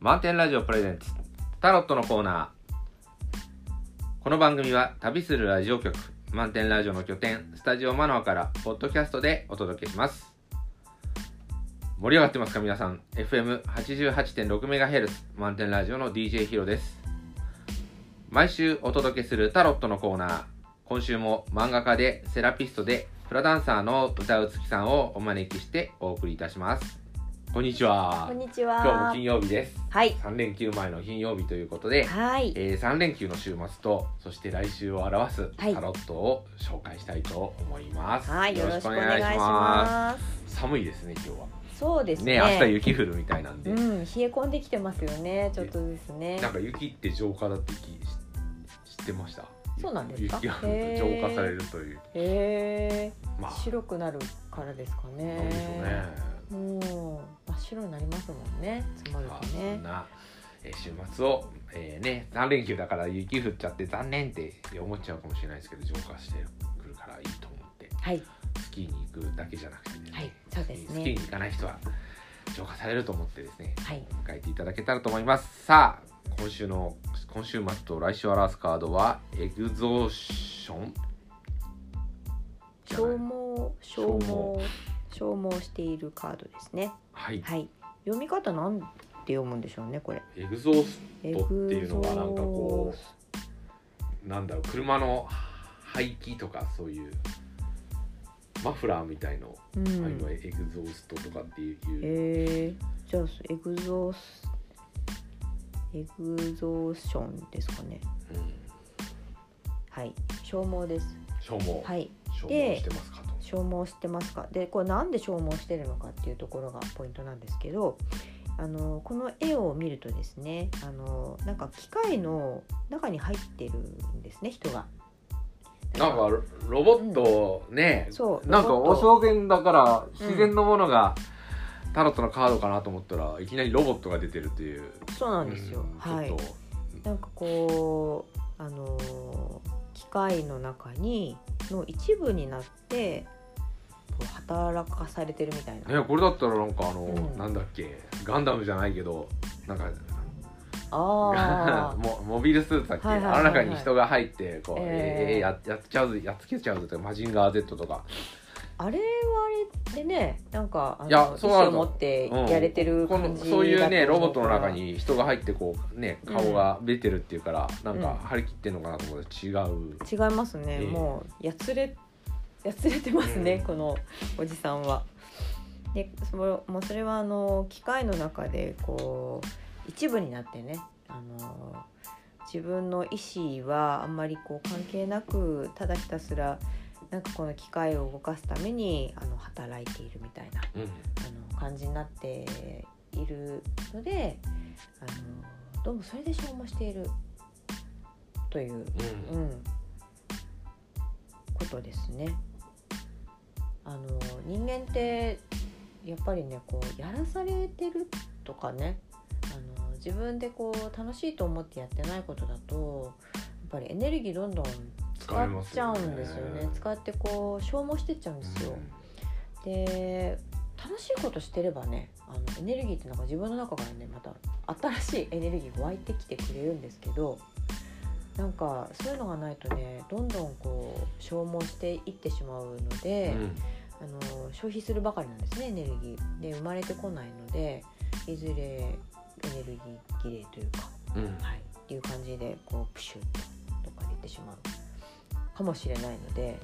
満点ラジオプレゼンツ。タロットのコーナー。この番組は旅するラジオ局満点ラジオの拠点スタジオマノアからポッドキャストでお届けします。盛り上がってますか皆さん。FM88.6MHz 満点ラジオの DJ ヒロです。毎週お届けするタロットのコーナー。今週も漫画家でセラピストでフラダンサーの歌うつきさんをお招きしてお送りいたします。こんにちはこんにちは。今日も金曜日ですはい。3連休前の金曜日ということで、はい。えー、3連休の週末とそして来週を表すはいタロットを紹介したいと思います、はい。よろしくお願いします。寒いですね今日はそうですね。ね明日雪降るみたいなんで、うん、冷え込んできてますよね。ちょっとですね。なんか雪って浄化だってき知ってましたそうなんですか？浄化されるというへえまあ白くなるからですかね。なんでしょうねもう真っ白になりますもんね。積もるまあとね。そんな、えー週末を、えーね3連休だから雪降っちゃって残念って思っちゃうかもしれないですけど浄化してくるからいいと思ってはい。スキーに行くだけじゃなくてね、はいそうですねスキーに行かない人は浄化されると思ってですねはい。書いていただけたらと思いますさあ今週の今週末と来週を表すカードはエグゾーション消耗消耗消耗しているカードですね。はい。はい。読み方なんて読むんでしょうねこれ。エグゾースエトっていうのがなんかこグうなんだろう車の排気とかそういうマフラーみたいの、うん。エグゾーストとかっていう、えー、じゃあエグゾースエグゾーションですかね。うん。はい。消耗です。消耗、はい。消耗してますかと消耗してますか？でこれなんで消耗してるのかっていうところがポイントなんですけどあのこの絵を見るとですねあのなんか機械の中に入ってるんですね人が。なんかロロボットね、そうなんかお正言だから自然のものが、タロットのカードかなと思ったらいきなりロボットが出てるっていう。そうなんですよ、うんはい。なんかこうあの機械の中にの一部になって働かされてるみたいな、ね、これだったらなんかあの、うん。なんだっけガンダムじゃないけどなんかああモ モビルスーツだっけ、はいはいあの中に人が入ってこう、えー。えーややっちゃうぞやっつけちゃうぞとかマジンガー Z とか。あれはあれでねなんかあのいやそうな意思を持ってうんやれてるこの感じそういうねロボットの中に人が入ってこうね顔が出てるっていうから、なんうん。か張り切ってんのかなと思って違う、違いますね、ええもうやつれやつれてますね、うんこのおじさんは。でそのもうそれはあの機械の中でこう一部になってねあの自分の意思はあんまりこう関係なくただひたすらなんかこの機械を動かすためにあの働いているみたいなうんあの感じになっているのであのどうもそれで消耗しているといううんうん、ことですね。間ってやっぱりねこうやらされてるとかねあの自分でこう楽しいと思ってやってないことだとやっぱりエネルギーどんどん使っちゃうんですよね。使ってこう消耗してっちゃうんですよ。で楽しいことしてればねあのエネルギーってなんか自分の中からねまた新しいエネルギーが湧いてきてくれるんですけどなんかそういうのがないとねどんどんこう消耗していってしまうので、うんあの消費するばかりなんですねエネルギー。で生まれてこないのでいずれエネルギー切れというか、うん。はい、っていう感じでこうプシュッとどっかでいってしまうかもしれないので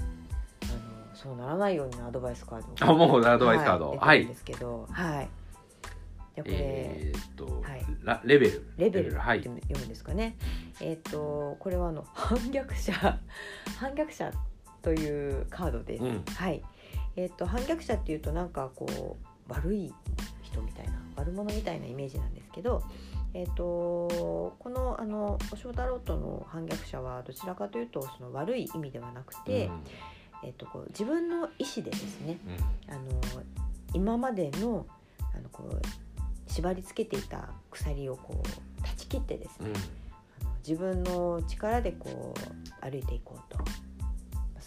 あのそうならないようにのアドバイスカードあもうアドバイスカードは、はい。ですけどはい。でこれ、えーっと、はい。ラレベル。レベルはい。読むんですかね。えっ、とこれはあの反逆者反逆者というカードです。うん。はい。えっ、と反逆者っていうとなんかこう悪い人みたいな悪者みたいなイメージなんですけど、えっ、とこのあのお正太郎との反逆者はどちらかというとその悪い意味ではなくて、うん。えっ、とこう自分の意思でですね、うん。あの今までのあのこう縛り付けていた鎖をこう断ち切ってですね、あの自分の力でこう歩いていこうと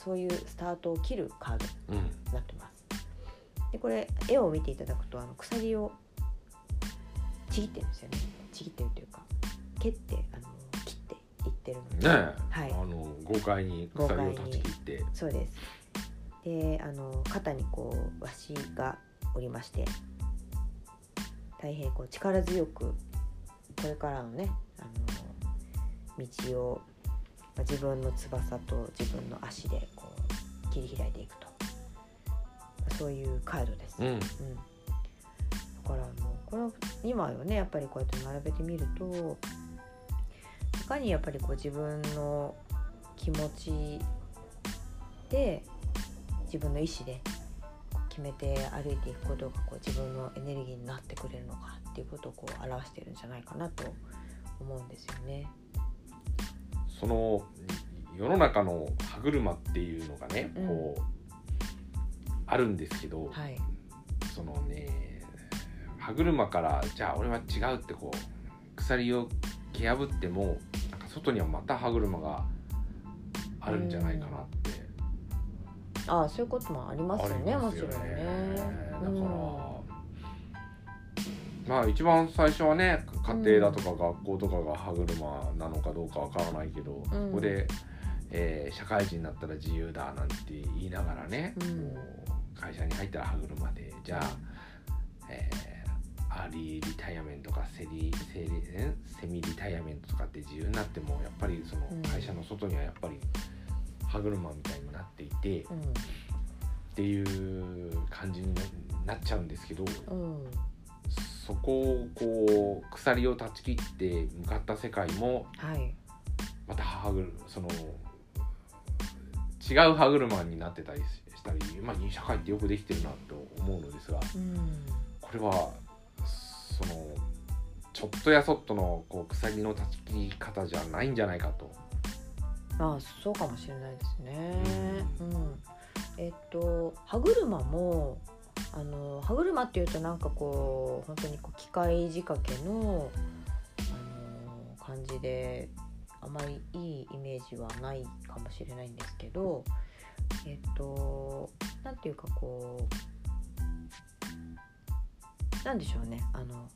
そういうスタートを切るカードになってます。でこれ絵を見ていただくとあの鎖をちぎってるんですよね。ちぎってるというか蹴ってあの切っていってるのねで、え、はい。あの豪快に鎖を断ち切って。そうですであの肩にこうわしがおりまして大変こう力強くこれからのねあの道を、まあ自分の翼と自分の足でこう切り開いていくと、まあそういうカードです。うんうん、だからあのこの2枚をねやっぱりこうやって並べてみるといかにやっぱりこう自分の気持ちで自分の意思で決めて歩いていくことがこう自分のエネルギーになってくれるのかっていうことをこう表してるんじゃないかなと思うんですよね。その世の中の歯車っていうのがね、うん。こうあるんですけど、はい、そのね歯車からじゃあ俺は違うってこう鎖を蹴破ってもなんか外にはまた歯車があるんじゃないかなって、ああそういうこともありますよねありますよもちろんね。だから、うんまあ一番最初はね家庭だとか学校とかが歯車なのかどうかわからないけど、うん。そこで、えー社会人になったら自由だなんて言いながらね、うん。もう会社に入ったら歯車でじゃあ、えーアーリーリタイアメントとかセリセリえセミリタイアメントとかって自由になってもやっぱりそのうん。会社の外にはやっぱり歯車みたいになっていて、っうん。ていう感じになっちゃうんですけど。うんそこをこう鎖を断ち切って向かった世界もはいまた歯車その違う歯車になってたりしたり、まあ、社会ってよくできてるなと思うのですがうんこれはそのちょっとやそっとのこう鎖の断ち切り方じゃないんじゃないかと。まあそうかもしれないですね。うん、えっと歯車もあの歯車っていうとなんかこう本当にこう機械仕掛けのあの感じであまりいいイメージはないかもしれないんですけどえっとなんていうかこうなんでしょうね。あの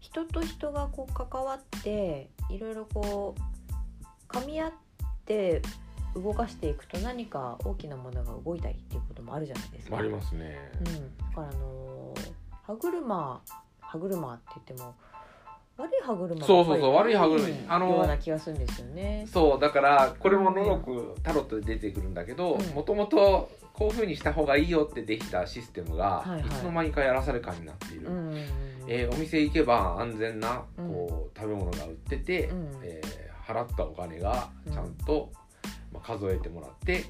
人と人がこう関わっていろいろこう噛み合って動かしていくと何か大きなものが動いたりっていうこともあるじゃないですか。ありますね。うん、だからあのー歯車歯車って言っても悪い歯車そうそうそう悪い歯車うんあのような気がするんですよね。そうだからこれものろくタロットで出てくるんだけどうん。もともとこういうふうにした方がいいよってできたシステムが、はいはい。いつの間にかやらされ感になっている、うんうんうんえーお店行けば安全なうん。こう食べ物が売ってて、うん。えー払ったお金がちゃんと、まあ、数えてもらって、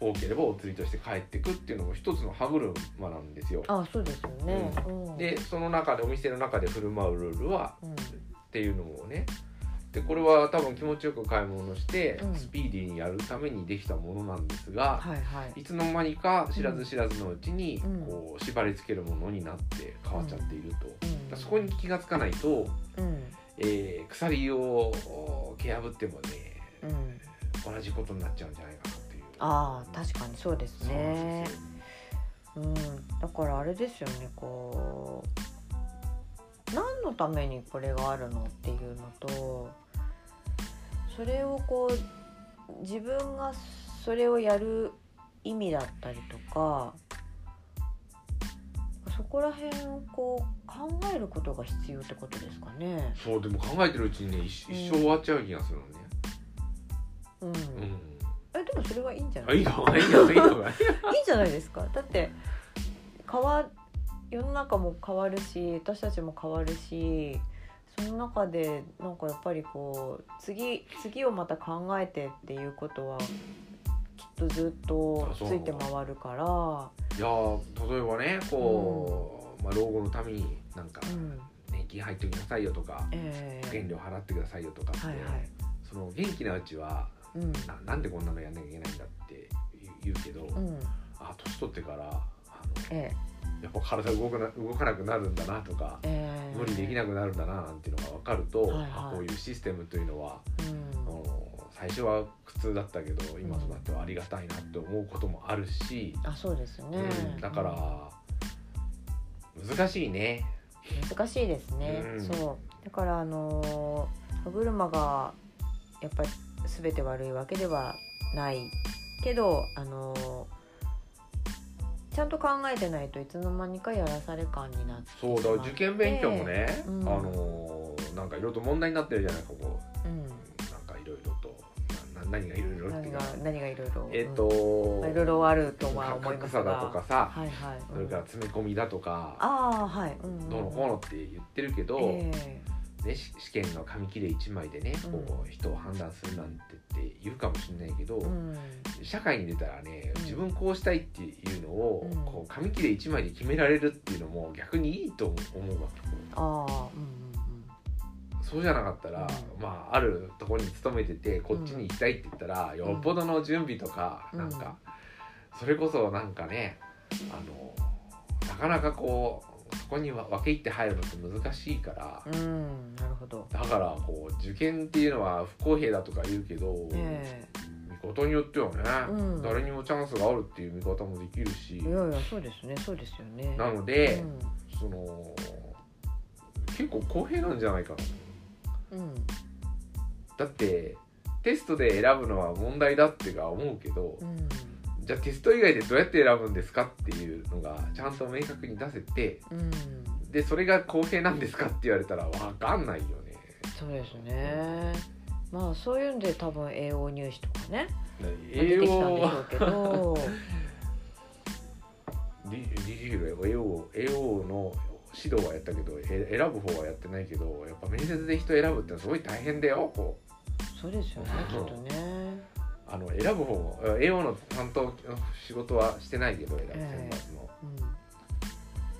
多ければお釣りとして帰ってくっていうのも一つの歯車なんですよ。あそうですよね。うん、でその中でお店の中で振る舞うルールはうん。っていうのをね。でこれは多分気持ちよく買い物して、うん。スピーディーにやるためにできたものなんですが、はいはい。いつの間にか知らず知らずのうちに、うん。こう縛り付けるものになって変わっちゃっていると、そこに気がつかないと、うん。えー鎖を蹴破ってもねうん、同じことになっちゃうんじゃないかなっていう。ああ確かにそうですねうん、だからあれですよねこう何のためにこれがあるのっていうのとそれをこう自分がそれをやる意味だったりとかそこら辺をこう考えることが必要ってことですかね。そうでも考えてるうちにね一生終わっちゃう気がするのね。うん、うん。えでもそれはいいんじゃなあいいいですかのいいのいいのがいいんじゃないですか？だって変わ世の中も変わるし私たちも変わるしその中でなんかやっぱりこう次次をまた考えてっていうことはきっとずっとついて回るから。いやー例えばねこう、まあ、老後のためになんかうん。年金入ってきなさいよとかえ保険料払ってくださいよとかって、はいはい。その元気なうちはうん。ななんでこんなのやんなきゃいけないんだって言うけど、うん。あ年取ってからあのえやっぱ体動かな動かなくなるんだなとかえ、え。え無理できなくなるんだななんていうのが分かると、はいはい。あこういうシステムというのはうん。あの最初は苦痛だったけど今となってはありがたいなって思うこともあるし、あそうですね、うんだから難しいね。難しいですね、うん。そう。だからあのー歯車がやっぱり全て悪いわけではないけどあのーちゃんと考えてないといつの間にかやらされ感になってそうだから受験勉強もね、うん。あのーなんかいろいろと問題になってるじゃないかこううなんかいろいろとなな何がいろいろん、っていうか何がいろいろえっ、と、まあいろいろあるとは思いますが。格差だとかさ、はいはい、それから詰め込みだとか、ああはい、うんうんどうのこうのって言ってるけど、えね、し試験の紙切れ1枚でねこう人を判断するなんてって言うかもしれないけど、社会に出たらねうん。自分こうしたいっていうのを、うん。こう紙切れ1枚で決められるっていうのも逆にいいと思うわけあそうじゃなかったら、うん。まああるところに勤めててこっちに行きたいって言ったら、よっぽどの準備とか、うん。なんかそれこそなんかねあのなかなかこうそこには分け入って入るのって難しいから、うんなるほど。だからこう受験っていうのは不公平だとか言うけど、え見方によってはね、うん。誰にもチャンスがあるっていう見方もできるしえいやいやそうですねそうですよね。なので、うん。その結構公平なんじゃないかな。うん。だってテストで選ぶのは問題だってか思うけど、うんじゃあテスト以外でどうやって選ぶんですかっていうのがちゃんと明確に出せてうん。でそれが公平なんですかって言われたら分かんないよね。そうですね。まあそういうんで多分栄養入試とかね出栄てきたんでしょ養うけど。栄養栄養の指導はやったけどえ選ぶ方はやってないけどやっぱ面接で人選ぶってすごい大変だよこう。そうですよねきっとねあの選ぶ方も栄養の担当の仕事はしてないけど選ぶええ選抜の。うん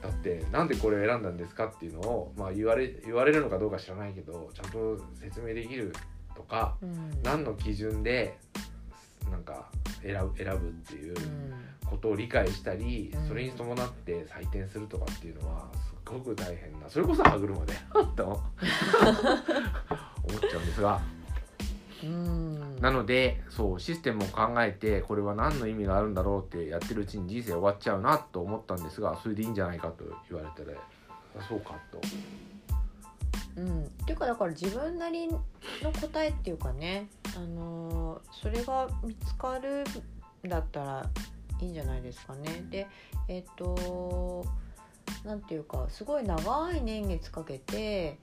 だってなんでこれを選んだんですかっていうのを、まあ、言われ言われるのかどうか知らないけどちゃんと説明できるとかうん何の基準でなんか選ぶ選ぶっていううんことを理解したり、うんそれに伴って採点するとかっていうのはすっごく大変なそれこそ歯車で と思っちゃうんですがうんなのでそうシステムを考えてこれは何の意味があるんだろうってやってるうちに人生終わっちゃうなと思ったんですがそれでいいんじゃないかと言われたらあそうかと。うん、っていうかだから自分なりの答えっていうかね、あのーそれが見つかるんだったらいいんじゃないですかね。でえっ、となんていうかすごい長い年月かけて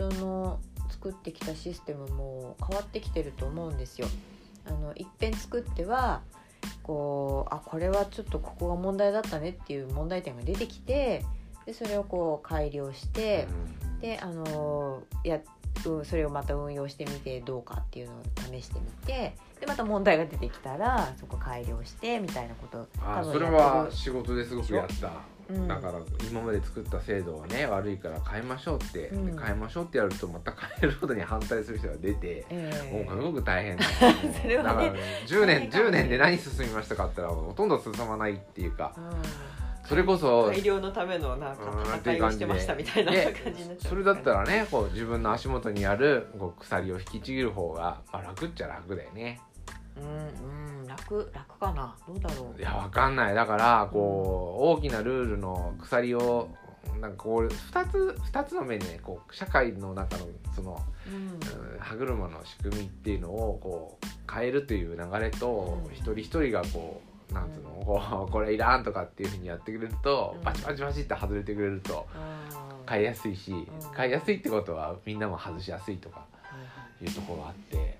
人の作ってきたシステムも変わってきてると思うんですよ。あの一遍作ってはこうあこれはちょっとここが問題だったねっていう問題点が出てきてでそれをこう改良して、であのやうんそれをまた運用してみてどうかっていうのを試してみてでまた問題が出てきたらそこ改良してみたいなことあ多分それは仕事ですごくやった、うん。だから今まで作った制度はね悪いから変えましょうって、うん。で変えましょうってやるとまた変えることに反対する人が出て、えもうすごく大変だ。それだから10年かも10年で何進みましたかって言ったらほとんど進まないっていうかうそれこそん、改良のためのなんかうん戦いをしてましたみたいなで感じになっちゃう。それだったらねこう自分の足元にあるこう鎖を引きちぎる方が、まあ、楽っちゃ楽だよね。うん、うん、楽楽かな？どうだろう？いやわかんない。だからこう大きなルールの鎖をなんかこう2つ二つの面でねこう社会の中のその、うん。うん歯車の仕組みっていうのをこう変えるという流れと、うん。一人一人がこうなんつうの、こうこれいらんとかっていうふうにやってくれると、うん。バチバチバチって外れてくれるとあー。変えやすいし、ん。変えやすいってことはみんなも外しやすいとかはいうところがあってあ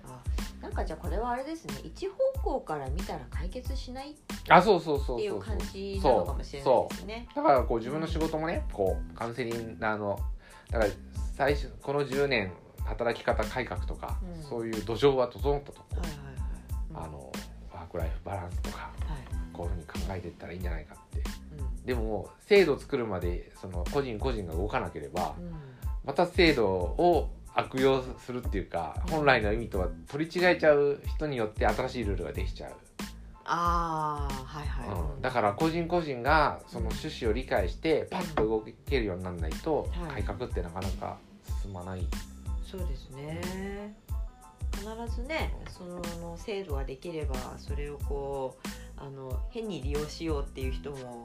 なんかじゃあこれはあれですね一方向から見たら解決しないっあそうそうそうていう感じなのかもしれないですね。だからこう自分の仕事もねこうカウンセリングあのだから最初この10年働き方改革とか、うん。そういう土壌は整ったとこ、はいはいはい。あのワークライフバランスとかうん、はい。こういうふうに考えていったらいいんじゃないかって。うん。でも制度を作るまでその個人個人が動かなければうん。また制度を悪用するっていうか本来の意味とは取り違えちゃう人によって新しいルールができちゃう、ああはいはい。うん、だから個人個人がその趣旨を理解してパッと動けるようにならないとはい改革ってなかなか進まない、そうですね。必ずねその制度ができればそれをこうあの変に利用しようっていう人も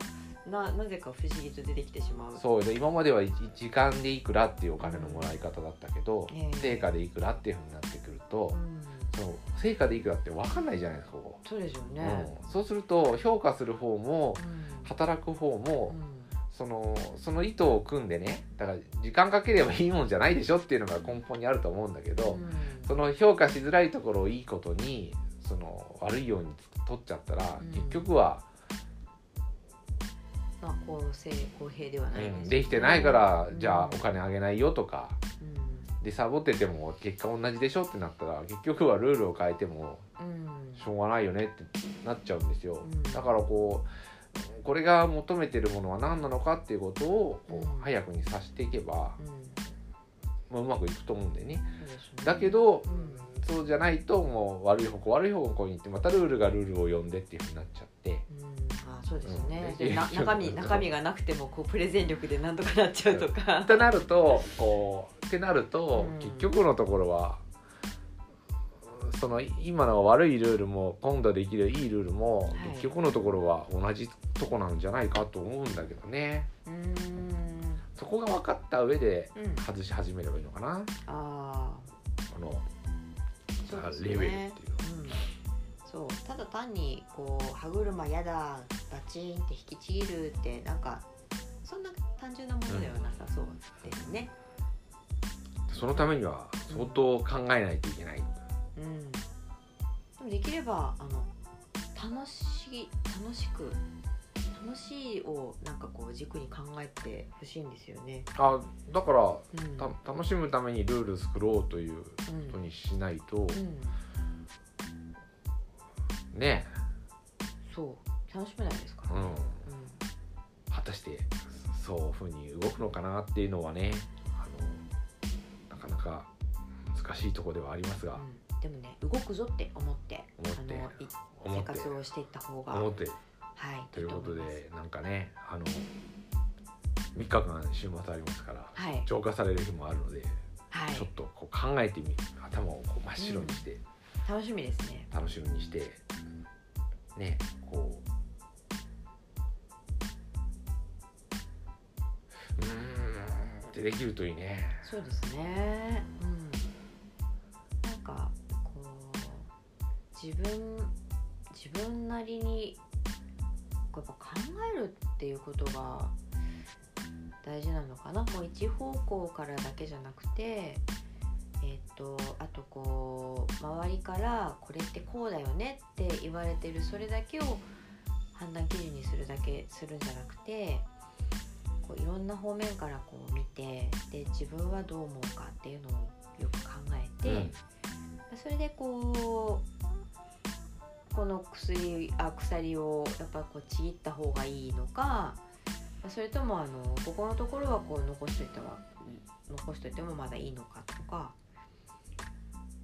ななぜか不思議と出てきてしまう。そうで今までは1時間でいくらっていうお金のもらい方だったけど、ええ成果でいくらっていうふうになってくるとう、ん、その成果でいくらって分かんないじゃないですかそうですよね、うん、そうすると評価する方もうん。働く方も、うん。そのその意図を組んでねだから時間かければいいもんじゃないでしょっていうのが根本にあると思うんだけど、うん。その評価しづらいところをいいことにその悪いように取っちゃったら、うん。結局は、まあ公正公平ではないうん。すできてないから、うん。じゃあお金あげないよとか。うん。でサボってても結果同じでしょってなったら結局はルールを変えてもうん。しょうがないよねってなっちゃうんですよ、うん。だからこうこれが求めてるものは何なのかっていうことをこううん。早くにさしていけば、うん。まあ、うまくいくと思うんだよね。そうですね。だけど、うんそうじゃないともう悪い方向悪い方向に行ってまたルールがルールを読んでっていうふうになっちゃって。うん、あそうですよね、中身中身がなくてもこうプレゼン力でなんとかなっちゃうとか。ってなるとこう。ってなると、うん結局のところはその今の悪いルールも今度できるいいルールも、はい。結局のところは同じとこなんじゃないかと思うんだけどね。うーん。そこが分かった上でうん。外し始めればいいのかな。うですねレベルっていうのうんそうただ単にこう歯車やだバチンって引きちぎるってなんかそんな単純なものではなさそうですね。そのためには相当考えないといけない、うん、でもできればあの楽しい楽しく楽しいをなんかこう軸に考えてほしいんですよね。あだからうん。た楽しむためにルール作ろうといううんことにしないと、うん、ね。そう。楽しめないですか？らね。果たしてそういうふうに動くのかなっていうのはねあのなかなか難しいところではありますが、うん。うんでもね動くぞって思って思ってあのい生活をしていった方が思ってはいということでなんかねあの3日間週末ありますからはい浄化される日もあるので、はいちょっとこう考えてみ頭をこう真っ白にして、楽しみですね。楽しみにしてねこううーんってできるといいねそうですね。うん。なんかこう自分自分なりにこうやっぱ考えるっていうことが大事なのかな。もう一方向からだけじゃなくて。えっとあとこう周りからこれってこうだよねって言われてるそれだけを判断基準にするだけするんじゃなくてこういろんな方面からこう見てで自分はどう思うかっていうのをよく考えて、うんそれでこうこの薬あ鎖をやっぱこうちぎった方がいいのかそれともあのここのところはこう残しといては残しといてもまだいいのかとか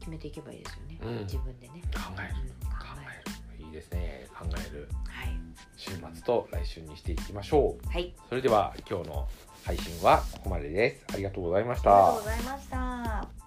決めていけばいいですよね、うん。自分でね。考える。うん考考える。える。いいですね。考える。はい、週末と来週にしていきましょう。はい、それでは今日の配信はここまでです。ありがとうございました。ありがとうございました。